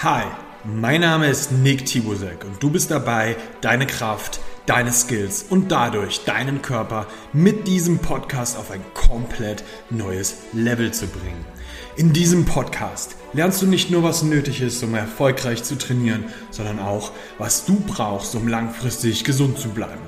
Hi, mein Name ist Nick Tibusek und du bist dabei, deine Kraft, deine Skills und dadurch deinen Körper mit diesem Podcast auf ein komplett neues Level zu bringen. In diesem Podcast lernst du nicht nur, was nötig ist, um erfolgreich zu trainieren, sondern auch, was du brauchst, um langfristig gesund zu bleiben.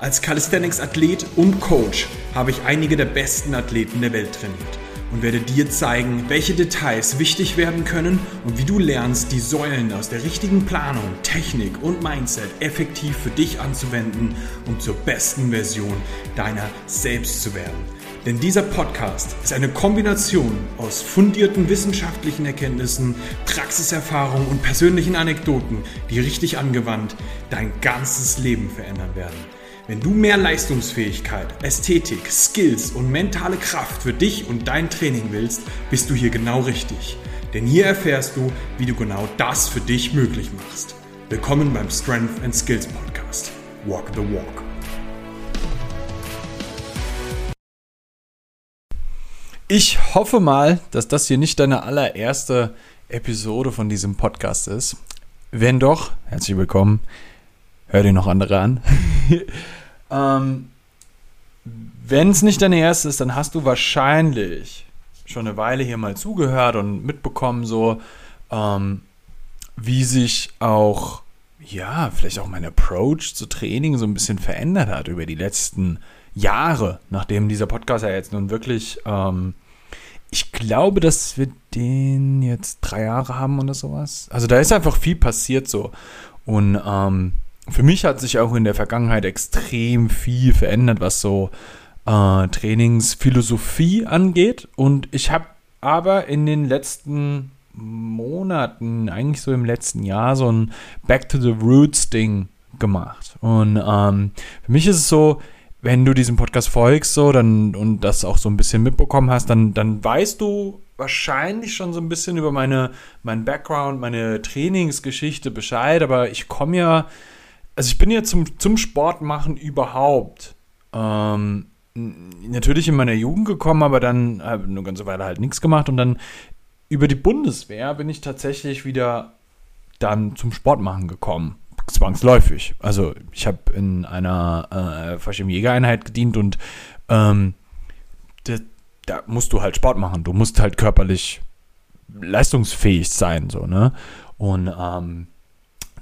Als Calisthenics-Athlet und Coach habe ich einige der besten Athleten der Welt trainiert und werde dir zeigen, welche Details wichtig werden können und wie du lernst, die Säulen aus der richtigen Planung, Technik und Mindset effektiv für dich anzuwenden, um zur besten Version deiner selbst zu werden. Denn dieser Podcast ist eine Kombination aus fundierten wissenschaftlichen Erkenntnissen, Praxiserfahrung und persönlichen Anekdoten, die richtig angewandt dein ganzes Leben verändern werden. Wenn du mehr Leistungsfähigkeit, Ästhetik, Skills und mentale Kraft für dich und dein Training willst, bist du hier genau richtig. Denn hier erfährst du, wie du genau das für dich möglich machst. Willkommen beim Strength and Skills Podcast. Walk the Walk. Ich hoffe mal, dass das hier nicht deine allererste Episode von diesem Podcast ist. Wenn doch, herzlich willkommen. Hör dir noch andere an. ähm, Wenn es nicht deine erste ist, dann hast du wahrscheinlich schon eine Weile hier mal zugehört und mitbekommen, so ähm, wie sich auch, ja, vielleicht auch mein Approach zu Training so ein bisschen verändert hat über die letzten Jahre, nachdem dieser Podcast ja jetzt nun wirklich ähm, ich glaube, dass wir den jetzt drei Jahre haben oder sowas. Also da ist einfach viel passiert so. Und ähm, für mich hat sich auch in der Vergangenheit extrem viel verändert, was so äh, Trainingsphilosophie angeht. Und ich habe aber in den letzten Monaten, eigentlich so im letzten Jahr, so ein Back to the Roots Ding gemacht. Und ähm, für mich ist es so, wenn du diesem Podcast folgst so dann und das auch so ein bisschen mitbekommen hast, dann, dann weißt du wahrscheinlich schon so ein bisschen über meine, meinen Background, meine Trainingsgeschichte Bescheid, aber ich komme ja, also ich bin ja zum, zum Sport machen überhaupt. Ähm, natürlich in meiner Jugend gekommen, aber dann habe eine ganze Weile halt nichts gemacht und dann über die Bundeswehr bin ich tatsächlich wieder dann zum Sport machen gekommen zwangsläufig. Also ich habe in einer äh, Jägereinheit gedient und ähm, da, da, musst du halt Sport machen. Du musst halt körperlich leistungsfähig sein, so, ne? Und ähm,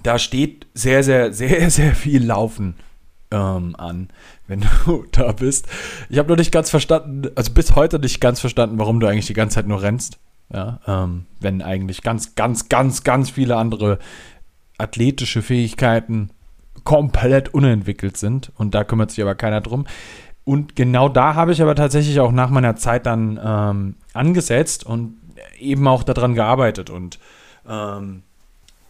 da steht sehr, sehr, sehr, sehr viel Laufen ähm, an, wenn du da bist. Ich habe noch nicht ganz verstanden, also bis heute nicht ganz verstanden, warum du eigentlich die ganze Zeit nur rennst. Ja, ähm, wenn eigentlich ganz, ganz, ganz, ganz viele andere athletische Fähigkeiten komplett unentwickelt sind und da kümmert sich aber keiner drum. Und genau da habe ich aber tatsächlich auch nach meiner Zeit dann ähm, angesetzt und eben auch daran gearbeitet. Und ähm,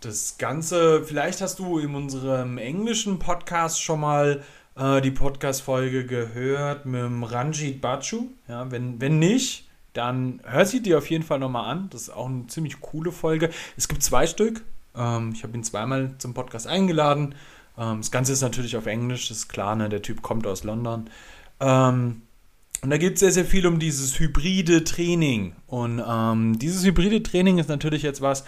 das Ganze, vielleicht hast du in unserem englischen Podcast schon mal äh, die Podcast-Folge gehört mit dem Ranjit Bachu. Ja, wenn, wenn nicht, dann hör sie dir auf jeden Fall nochmal an. Das ist auch eine ziemlich coole Folge. Es gibt zwei Stück. Ähm, ich habe ihn zweimal zum Podcast eingeladen. Ähm, das Ganze ist natürlich auf Englisch, das ist klar, ne? der Typ kommt aus London. Ähm, und da geht es sehr, sehr viel um dieses hybride Training. Und ähm, dieses hybride Training ist natürlich jetzt was,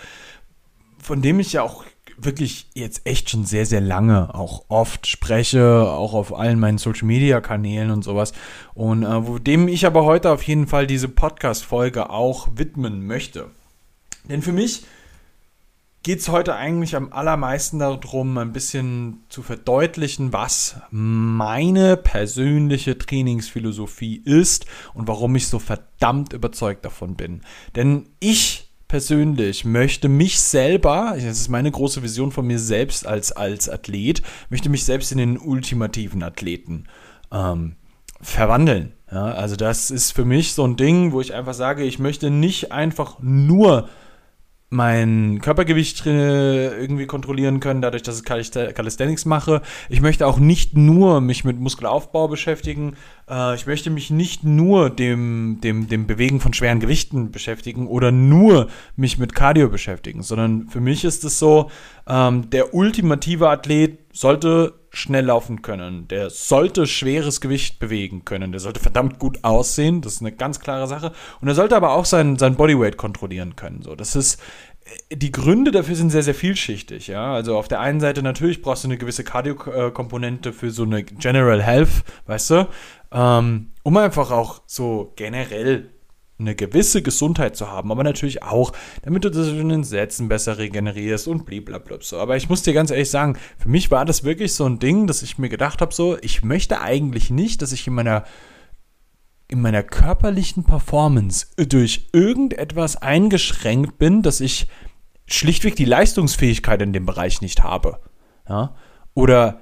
von dem ich ja auch wirklich jetzt echt schon sehr, sehr lange auch oft spreche, auch auf allen meinen Social Media Kanälen und sowas. Und äh, dem ich aber heute auf jeden Fall diese Podcast-Folge auch widmen möchte. Denn für mich geht es heute eigentlich am allermeisten darum, ein bisschen zu verdeutlichen, was meine persönliche Trainingsphilosophie ist und warum ich so verdammt überzeugt davon bin. Denn ich persönlich möchte mich selber, das ist meine große Vision von mir selbst als, als Athlet, möchte mich selbst in den ultimativen Athleten ähm, verwandeln. Ja, also das ist für mich so ein Ding, wo ich einfach sage, ich möchte nicht einfach nur mein Körpergewicht irgendwie kontrollieren können, dadurch, dass ich Calisthenics mache. Ich möchte auch nicht nur mich mit Muskelaufbau beschäftigen. Äh, ich möchte mich nicht nur dem, dem, dem Bewegen von schweren Gewichten beschäftigen oder nur mich mit Cardio beschäftigen, sondern für mich ist es so, ähm, der ultimative Athlet sollte schnell laufen können, der sollte schweres Gewicht bewegen können, der sollte verdammt gut aussehen, das ist eine ganz klare Sache. Und er sollte aber auch sein, sein Bodyweight kontrollieren können. So, das ist die Gründe dafür sind sehr, sehr vielschichtig. Ja? Also auf der einen Seite natürlich brauchst du eine gewisse Cardio-Komponente für so eine General Health, weißt du, ähm, um einfach auch so generell eine gewisse Gesundheit zu haben, aber natürlich auch, damit du das in den Sätzen besser regenerierst und blablabla so. Aber ich muss dir ganz ehrlich sagen, für mich war das wirklich so ein Ding, dass ich mir gedacht habe, so, ich möchte eigentlich nicht, dass ich in meiner in meiner körperlichen Performance durch irgendetwas eingeschränkt bin, dass ich schlichtweg die Leistungsfähigkeit in dem Bereich nicht habe. Ja? Oder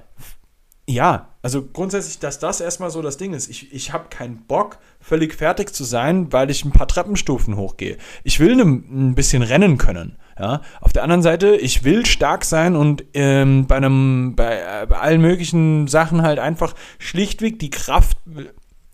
ja, also grundsätzlich, dass das erstmal so das Ding ist. Ich, ich habe keinen Bock, völlig fertig zu sein, weil ich ein paar Treppenstufen hochgehe. Ich will ne, ein bisschen rennen können. Ja? Auf der anderen Seite, ich will stark sein und ähm, bei, einem, bei, äh, bei allen möglichen Sachen halt einfach schlichtweg die Kraft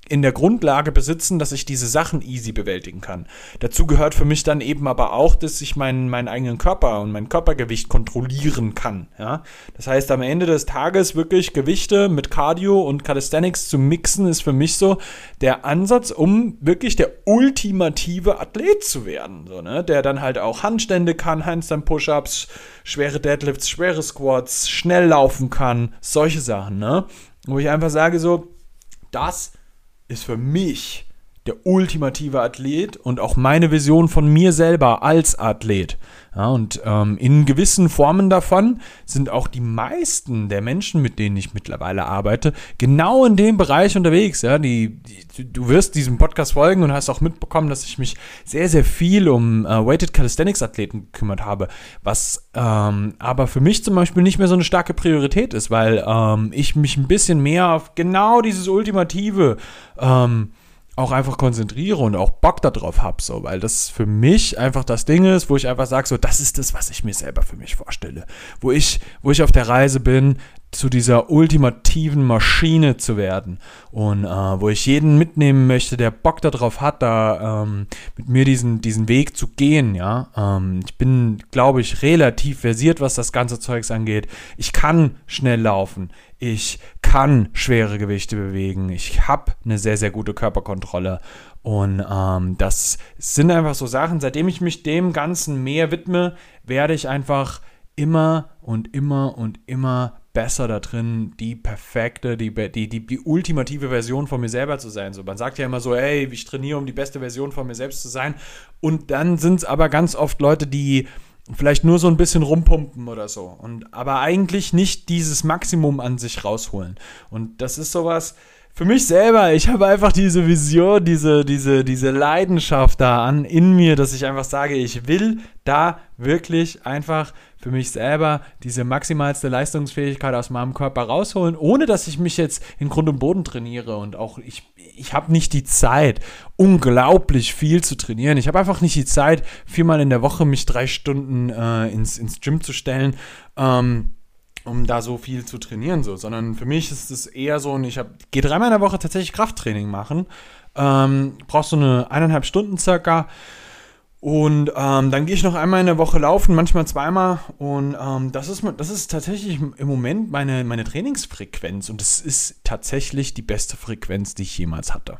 in der Grundlage besitzen, dass ich diese Sachen easy bewältigen kann. Dazu gehört für mich dann eben aber auch, dass ich meinen, meinen eigenen Körper und mein Körpergewicht kontrollieren kann. Ja? Das heißt, am Ende des Tages wirklich Gewichte mit Cardio und Calisthenics zu mixen, ist für mich so der Ansatz, um wirklich der ultimative Athlet zu werden. So, ne? Der dann halt auch Handstände kann, Handstand-Push-Ups, schwere Deadlifts, schwere Squats, schnell laufen kann, solche Sachen. Ne? Wo ich einfach sage so, das ist für mich der ultimative Athlet und auch meine Vision von mir selber als Athlet. Ja, und ähm, in gewissen Formen davon sind auch die meisten der Menschen, mit denen ich mittlerweile arbeite, genau in dem Bereich unterwegs. Ja, die, die du wirst diesem Podcast folgen und hast auch mitbekommen, dass ich mich sehr, sehr viel um äh, Weighted Calisthenics Athleten gekümmert habe, was ähm, aber für mich zum Beispiel nicht mehr so eine starke Priorität ist, weil ähm, ich mich ein bisschen mehr auf genau dieses ultimative ähm, auch einfach konzentriere und auch Bock darauf habe, so, weil das für mich einfach das Ding ist, wo ich einfach sage, so, das ist das, was ich mir selber für mich vorstelle. Wo ich, wo ich auf der Reise bin, zu dieser ultimativen Maschine zu werden und äh, wo ich jeden mitnehmen möchte, der Bock darauf hat, da ähm, mit mir diesen, diesen Weg zu gehen, ja. Ähm, ich bin, glaube ich, relativ versiert, was das ganze Zeugs angeht. Ich kann schnell laufen. Ich kann schwere Gewichte bewegen. Ich habe eine sehr, sehr gute Körperkontrolle. Und ähm, das sind einfach so Sachen, seitdem ich mich dem Ganzen mehr widme, werde ich einfach immer und immer und immer besser da drin, die perfekte, die, die, die, die ultimative Version von mir selber zu sein. So, man sagt ja immer so, hey, ich trainiere, um die beste Version von mir selbst zu sein. Und dann sind es aber ganz oft Leute, die vielleicht nur so ein bisschen rumpumpen oder so. Und aber eigentlich nicht dieses Maximum an sich rausholen. Und das ist sowas, für mich selber, ich habe einfach diese Vision, diese, diese, diese Leidenschaft da an in mir, dass ich einfach sage, ich will da wirklich einfach für mich selber diese maximalste Leistungsfähigkeit aus meinem Körper rausholen, ohne dass ich mich jetzt in Grund und Boden trainiere und auch ich, ich habe nicht die Zeit, unglaublich viel zu trainieren. Ich habe einfach nicht die Zeit, viermal in der Woche mich drei Stunden äh, ins, ins Gym zu stellen. Ähm, um da so viel zu trainieren, so, sondern für mich ist es eher so, und ich gehe dreimal in der Woche tatsächlich Krafttraining machen. Ähm, brauchst du eine eineinhalb Stunden circa. Und ähm, dann gehe ich noch einmal in der Woche laufen, manchmal zweimal. Und ähm, das, ist, das ist tatsächlich im Moment meine, meine Trainingsfrequenz. Und es ist tatsächlich die beste Frequenz, die ich jemals hatte.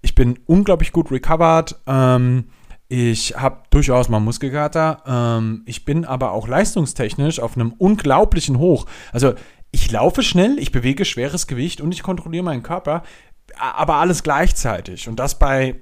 Ich bin unglaublich gut recovered. Ähm, ich habe durchaus mal Muskelkater. Ähm, ich bin aber auch leistungstechnisch auf einem unglaublichen Hoch. Also ich laufe schnell, ich bewege schweres Gewicht und ich kontrolliere meinen Körper, aber alles gleichzeitig. Und das bei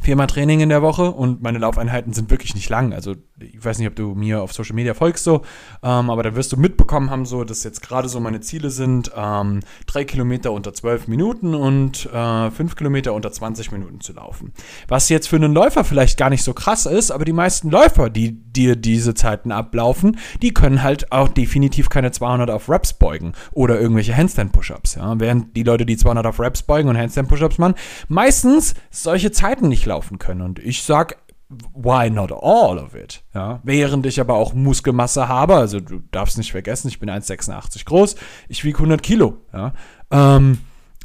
viermal Training in der Woche und meine Laufeinheiten sind wirklich nicht lang. Also ich weiß nicht, ob du mir auf Social Media folgst so, ähm, aber da wirst du mitbekommen haben, so, dass jetzt gerade so meine Ziele sind, ähm, drei Kilometer unter zwölf Minuten und äh, fünf Kilometer unter 20 Minuten zu laufen. Was jetzt für einen Läufer vielleicht gar nicht so krass ist, aber die meisten Läufer, die dir diese Zeiten ablaufen, die können halt auch definitiv keine 200 auf Reps beugen oder irgendwelche Handstand-Push-Ups. Ja? Während die Leute, die 200 auf Reps beugen und Handstand-Push-Ups machen, meistens solche Zeiten nicht laufen können. Und ich sag why not all of it? Ja, während ich aber auch Muskelmasse habe, also du darfst nicht vergessen, ich bin 1,86 groß, ich wiege 100 Kilo. Ja, ähm,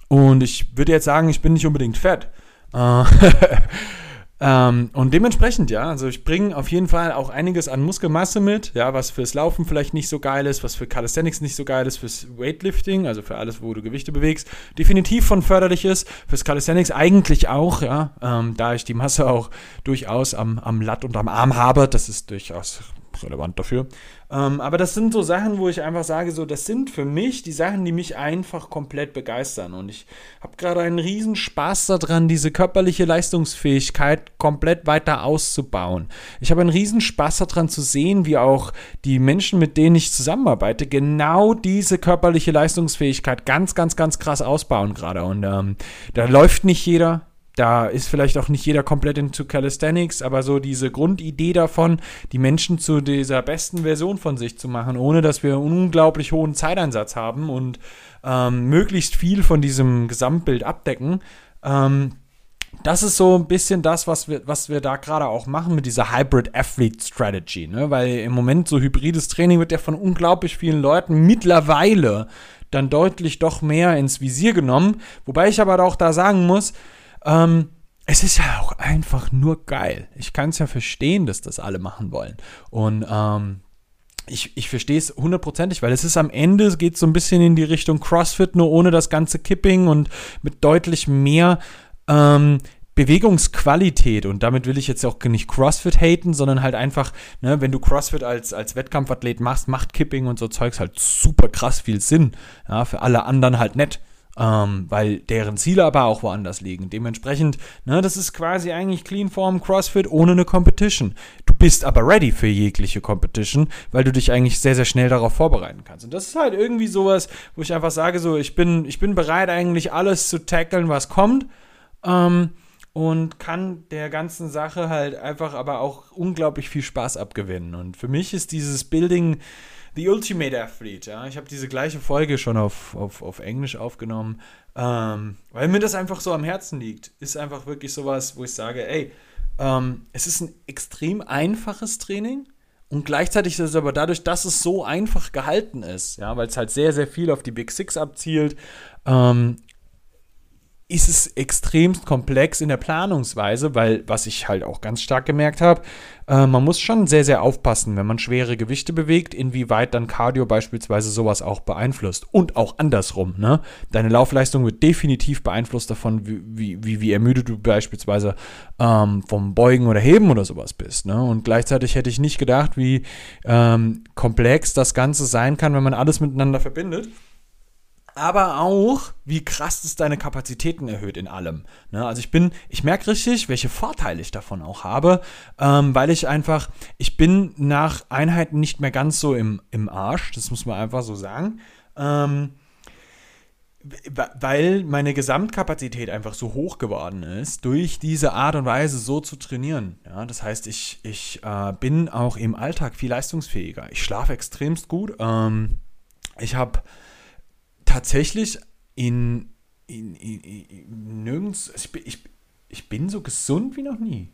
und ich würde jetzt sagen, ich bin nicht unbedingt fett. Äh, Ähm, und dementsprechend, ja, also ich bringe auf jeden Fall auch einiges an Muskelmasse mit, ja, was fürs Laufen vielleicht nicht so geil ist, was für Calisthenics nicht so geil ist, fürs Weightlifting, also für alles, wo du Gewichte bewegst, definitiv von förderlich ist, fürs Calisthenics eigentlich auch, ja, ähm, da ich die Masse auch durchaus am, am Latt und am Arm habe, das ist durchaus relevant dafür. Ähm, aber das sind so Sachen, wo ich einfach sage, so, das sind für mich die Sachen, die mich einfach komplett begeistern. Und ich habe gerade einen riesen Spaß daran, diese körperliche Leistungsfähigkeit komplett weiter auszubauen. Ich habe einen riesen Spaß daran zu sehen, wie auch die Menschen, mit denen ich zusammenarbeite, genau diese körperliche Leistungsfähigkeit ganz, ganz, ganz krass ausbauen gerade. Und ähm, da läuft nicht jeder, da ist vielleicht auch nicht jeder komplett into Calisthenics, aber so diese Grundidee davon, die Menschen zu dieser besten Version von sich zu machen, ohne dass wir einen unglaublich hohen Zeiteinsatz haben und ähm, möglichst viel von diesem Gesamtbild abdecken. Ähm, das ist so ein bisschen das, was wir, was wir da gerade auch machen mit dieser Hybrid Athlete Strategy, ne? Weil im Moment so hybrides Training wird ja von unglaublich vielen Leuten mittlerweile dann deutlich doch mehr ins Visier genommen. Wobei ich aber auch da sagen muss, ähm, es ist ja auch einfach nur geil. Ich kann es ja verstehen, dass das alle machen wollen. Und ähm, ich, ich verstehe es hundertprozentig, weil es ist am Ende, geht so ein bisschen in die Richtung CrossFit, nur ohne das ganze Kipping und mit deutlich mehr ähm, Bewegungsqualität. Und damit will ich jetzt auch nicht CrossFit haten, sondern halt einfach, ne, wenn du CrossFit als, als Wettkampfathlet machst, macht Kipping und so Zeugs halt super krass viel Sinn. Ja, für alle anderen halt nett ähm, weil deren Ziele aber auch woanders liegen. Dementsprechend, ne, das ist quasi eigentlich Clean Form CrossFit ohne eine Competition. Du bist aber ready für jegliche Competition, weil du dich eigentlich sehr, sehr schnell darauf vorbereiten kannst. Und das ist halt irgendwie sowas, wo ich einfach sage, so, ich bin, ich bin bereit, eigentlich alles zu tackeln, was kommt. Ähm, und kann der ganzen Sache halt einfach aber auch unglaublich viel Spaß abgewinnen. Und für mich ist dieses Building The Ultimate Athlete, ja. Ich habe diese gleiche Folge schon auf, auf, auf Englisch aufgenommen, ähm, weil mir das einfach so am Herzen liegt. Ist einfach wirklich sowas, wo ich sage, ey, ähm, es ist ein extrem einfaches Training und gleichzeitig ist es aber dadurch, dass es so einfach gehalten ist, ja, weil es halt sehr, sehr viel auf die Big Six abzielt, ähm, ist es extremst komplex in der Planungsweise, weil, was ich halt auch ganz stark gemerkt habe, äh, man muss schon sehr, sehr aufpassen, wenn man schwere Gewichte bewegt, inwieweit dann Cardio beispielsweise sowas auch beeinflusst. Und auch andersrum, ne? Deine Laufleistung wird definitiv beeinflusst davon, wie, wie, wie ermüdet du beispielsweise ähm, vom Beugen oder Heben oder sowas bist, ne? Und gleichzeitig hätte ich nicht gedacht, wie ähm, komplex das Ganze sein kann, wenn man alles miteinander verbindet aber auch, wie krass es deine Kapazitäten erhöht in allem. Ne? Also ich bin, ich merke richtig, welche Vorteile ich davon auch habe, ähm, weil ich einfach, ich bin nach Einheiten nicht mehr ganz so im, im Arsch, das muss man einfach so sagen. Ähm, weil meine Gesamtkapazität einfach so hoch geworden ist, durch diese Art und Weise so zu trainieren. Ja, das heißt, ich, ich äh, bin auch im Alltag viel leistungsfähiger. Ich schlafe extremst gut. Ähm, ich habe tatsächlich in, in, in, in nirgends, ich, ich, ich bin so gesund wie noch nie,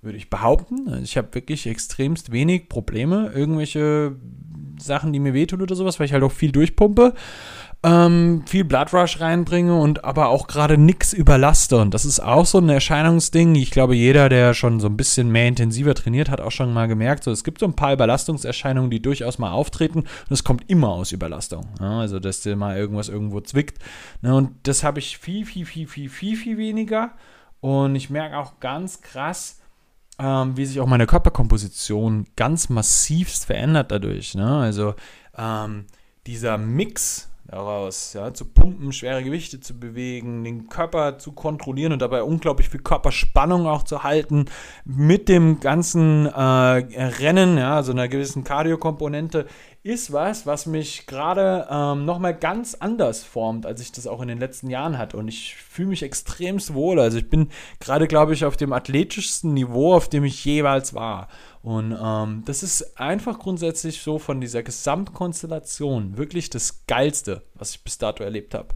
würde ich behaupten. Also ich habe wirklich extremst wenig Probleme, irgendwelche Sachen, die mir wehtun oder sowas, weil ich halt auch viel durchpumpe ähm, viel Blood Rush reinbringe und aber auch gerade nichts überlaste. Und das ist auch so ein Erscheinungsding. Ich glaube, jeder, der schon so ein bisschen mehr intensiver trainiert, hat auch schon mal gemerkt, so, es gibt so ein paar Überlastungserscheinungen, die durchaus mal auftreten und es kommt immer aus Überlastung. Ja, also, dass dir mal irgendwas irgendwo zwickt. Ne, und das habe ich viel, viel, viel, viel, viel, viel weniger. Und ich merke auch ganz krass, ähm, wie sich auch meine Körperkomposition ganz massivst verändert dadurch. Ne? Also ähm, dieser Mix daraus, ja, zu pumpen, schwere Gewichte zu bewegen, den Körper zu kontrollieren und dabei unglaublich viel Körperspannung auch zu halten, mit dem ganzen äh, Rennen, ja, so einer gewissen Kardiokomponente, ist was, was mich gerade ähm, nochmal ganz anders formt, als ich das auch in den letzten Jahren hatte. Und ich fühle mich extremst wohl. Also ich bin gerade, glaube ich, auf dem athletischsten Niveau, auf dem ich jeweils war. Und ähm, das ist einfach grundsätzlich so von dieser Gesamtkonstellation wirklich das Geilste, was ich bis dato erlebt habe.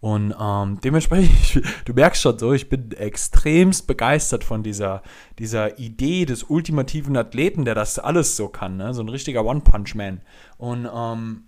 Und ähm, dementsprechend, ich, du merkst schon so, ich bin extremst begeistert von dieser, dieser Idee des ultimativen Athleten, der das alles so kann, ne? so ein richtiger One-Punch-Man. Und ähm,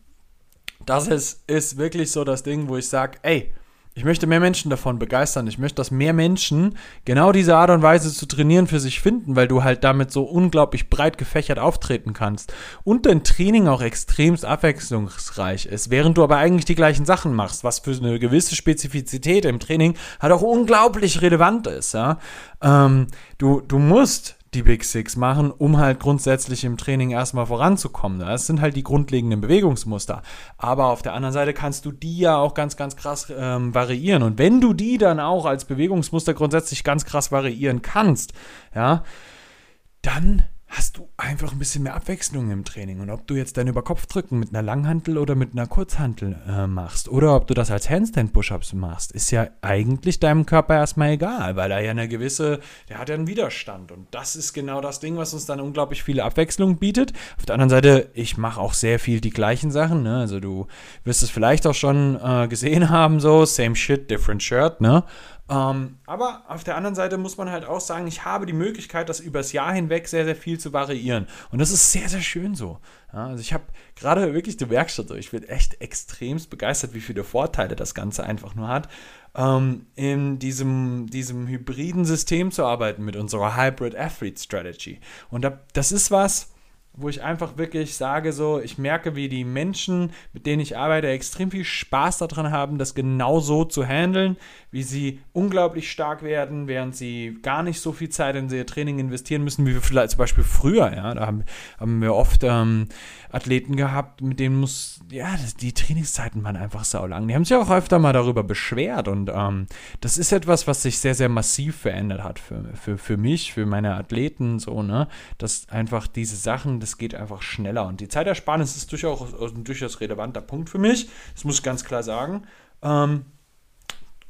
das ist, ist wirklich so das Ding, wo ich sage, ey, Ich möchte mehr Menschen davon begeistern. Ich möchte, dass mehr Menschen genau diese Art und Weise zu trainieren für sich finden, weil du halt damit so unglaublich breit gefächert auftreten kannst. Und dein Training auch extremst abwechslungsreich ist, während du aber eigentlich die gleichen Sachen machst, was für eine gewisse Spezifizität im Training halt auch unglaublich relevant ist. Ja? Ähm, du, du musst die Big Six machen, um halt grundsätzlich im Training erstmal voranzukommen. Das sind halt die grundlegenden Bewegungsmuster. Aber auf der anderen Seite kannst du die ja auch ganz, ganz krass ähm, variieren. Und wenn du die dann auch als Bewegungsmuster grundsätzlich ganz krass variieren kannst, ja, dann hast du einfach ein bisschen mehr Abwechslung im Training. Und ob du jetzt dein Überkopfdrücken mit einer Langhantel oder mit einer Kurzhantel äh, machst oder ob du das als Handstand-Push-Ups machst, ist ja eigentlich deinem Körper erstmal egal, weil er ja eine gewisse, der hat ja einen Widerstand. Und das ist genau das Ding, was uns dann unglaublich viele Abwechslung bietet. Auf der anderen Seite, ich mache auch sehr viel die gleichen Sachen. Ne? Also du wirst es vielleicht auch schon äh, gesehen haben, so, same shit, different shirt, ne? Ähm, aber auf der anderen Seite muss man halt auch sagen, ich habe die Möglichkeit, das übers Jahr hinweg sehr, sehr viel zu variieren. Und das ist sehr, sehr schön so. Ja, also ich habe gerade wirklich die Werkstatt, ich bin echt extremst begeistert, wie viele Vorteile das Ganze einfach nur hat, ähm, in diesem, diesem hybriden System zu arbeiten mit unserer Hybrid Athlete Strategy. Und das ist was, wo ich einfach wirklich sage, so, ich merke, wie die Menschen, mit denen ich arbeite, extrem viel Spaß daran haben, das genau so zu handeln, wie sie unglaublich stark werden, während sie gar nicht so viel Zeit in ihr Training investieren müssen, wie wir vielleicht zum Beispiel früher, ja, da haben, haben wir oft ähm, Athleten gehabt, mit denen muss, ja, die Trainingszeiten waren einfach saulang. Die haben sich auch öfter mal darüber beschwert und ähm, das ist etwas, was sich sehr, sehr massiv verändert hat für, für, für mich, für meine Athleten, so, ne, dass einfach diese Sachen, das geht einfach schneller. Und die Zeitersparnis ist durchaus ein durchaus relevanter Punkt für mich. Das muss ich ganz klar sagen. Ähm,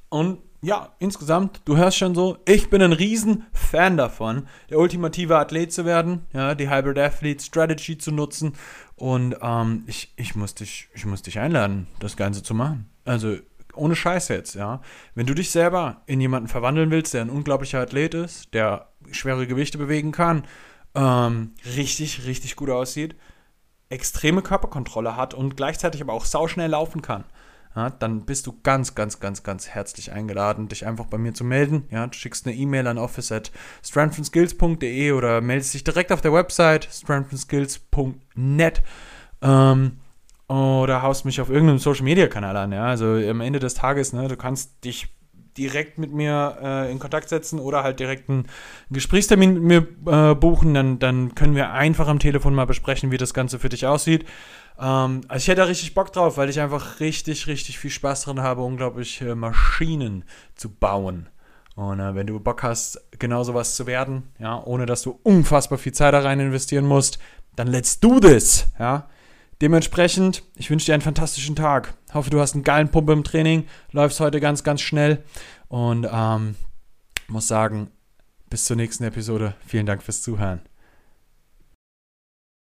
und ja, insgesamt, du hörst schon so, ich bin ein riesen Fan davon, der ultimative Athlet zu werden, ja, die Hybrid Athlete Strategy zu nutzen. Und ähm, ich, ich, muss dich, ich muss dich einladen, das Ganze zu machen. Also ohne Scheiß jetzt, ja. Wenn du dich selber in jemanden verwandeln willst, der ein unglaublicher Athlet ist, der schwere Gewichte bewegen kann ähm, richtig, richtig gut aussieht, extreme Körperkontrolle hat und gleichzeitig aber auch sauschnell laufen kann, ja, dann bist du ganz, ganz, ganz, ganz herzlich eingeladen, dich einfach bei mir zu melden. Ja, du schickst eine E-Mail an office at strengthandskills.de oder meldest dich direkt auf der Website strengthandskills.net ähm, oder haust mich auf irgendeinem Social Media Kanal an. Ja, also am Ende des Tages, ne, du kannst dich direkt mit mir äh, in Kontakt setzen oder halt direkt einen Gesprächstermin mit mir äh, buchen, dann, dann können wir einfach am Telefon mal besprechen, wie das Ganze für dich aussieht. Ähm, also ich hätte da richtig Bock drauf, weil ich einfach richtig, richtig viel Spaß dran habe, unglaublich äh, Maschinen zu bauen. Und äh, wenn du Bock hast, genau sowas zu werden, ja, ohne dass du unfassbar viel Zeit da rein investieren musst, dann let's do this, ja. Dementsprechend, ich wünsche dir einen fantastischen Tag. Hoffe, du hast einen geilen Pump im Training, läufst heute ganz, ganz schnell und ähm, muss sagen, bis zur nächsten Episode. Vielen Dank fürs Zuhören.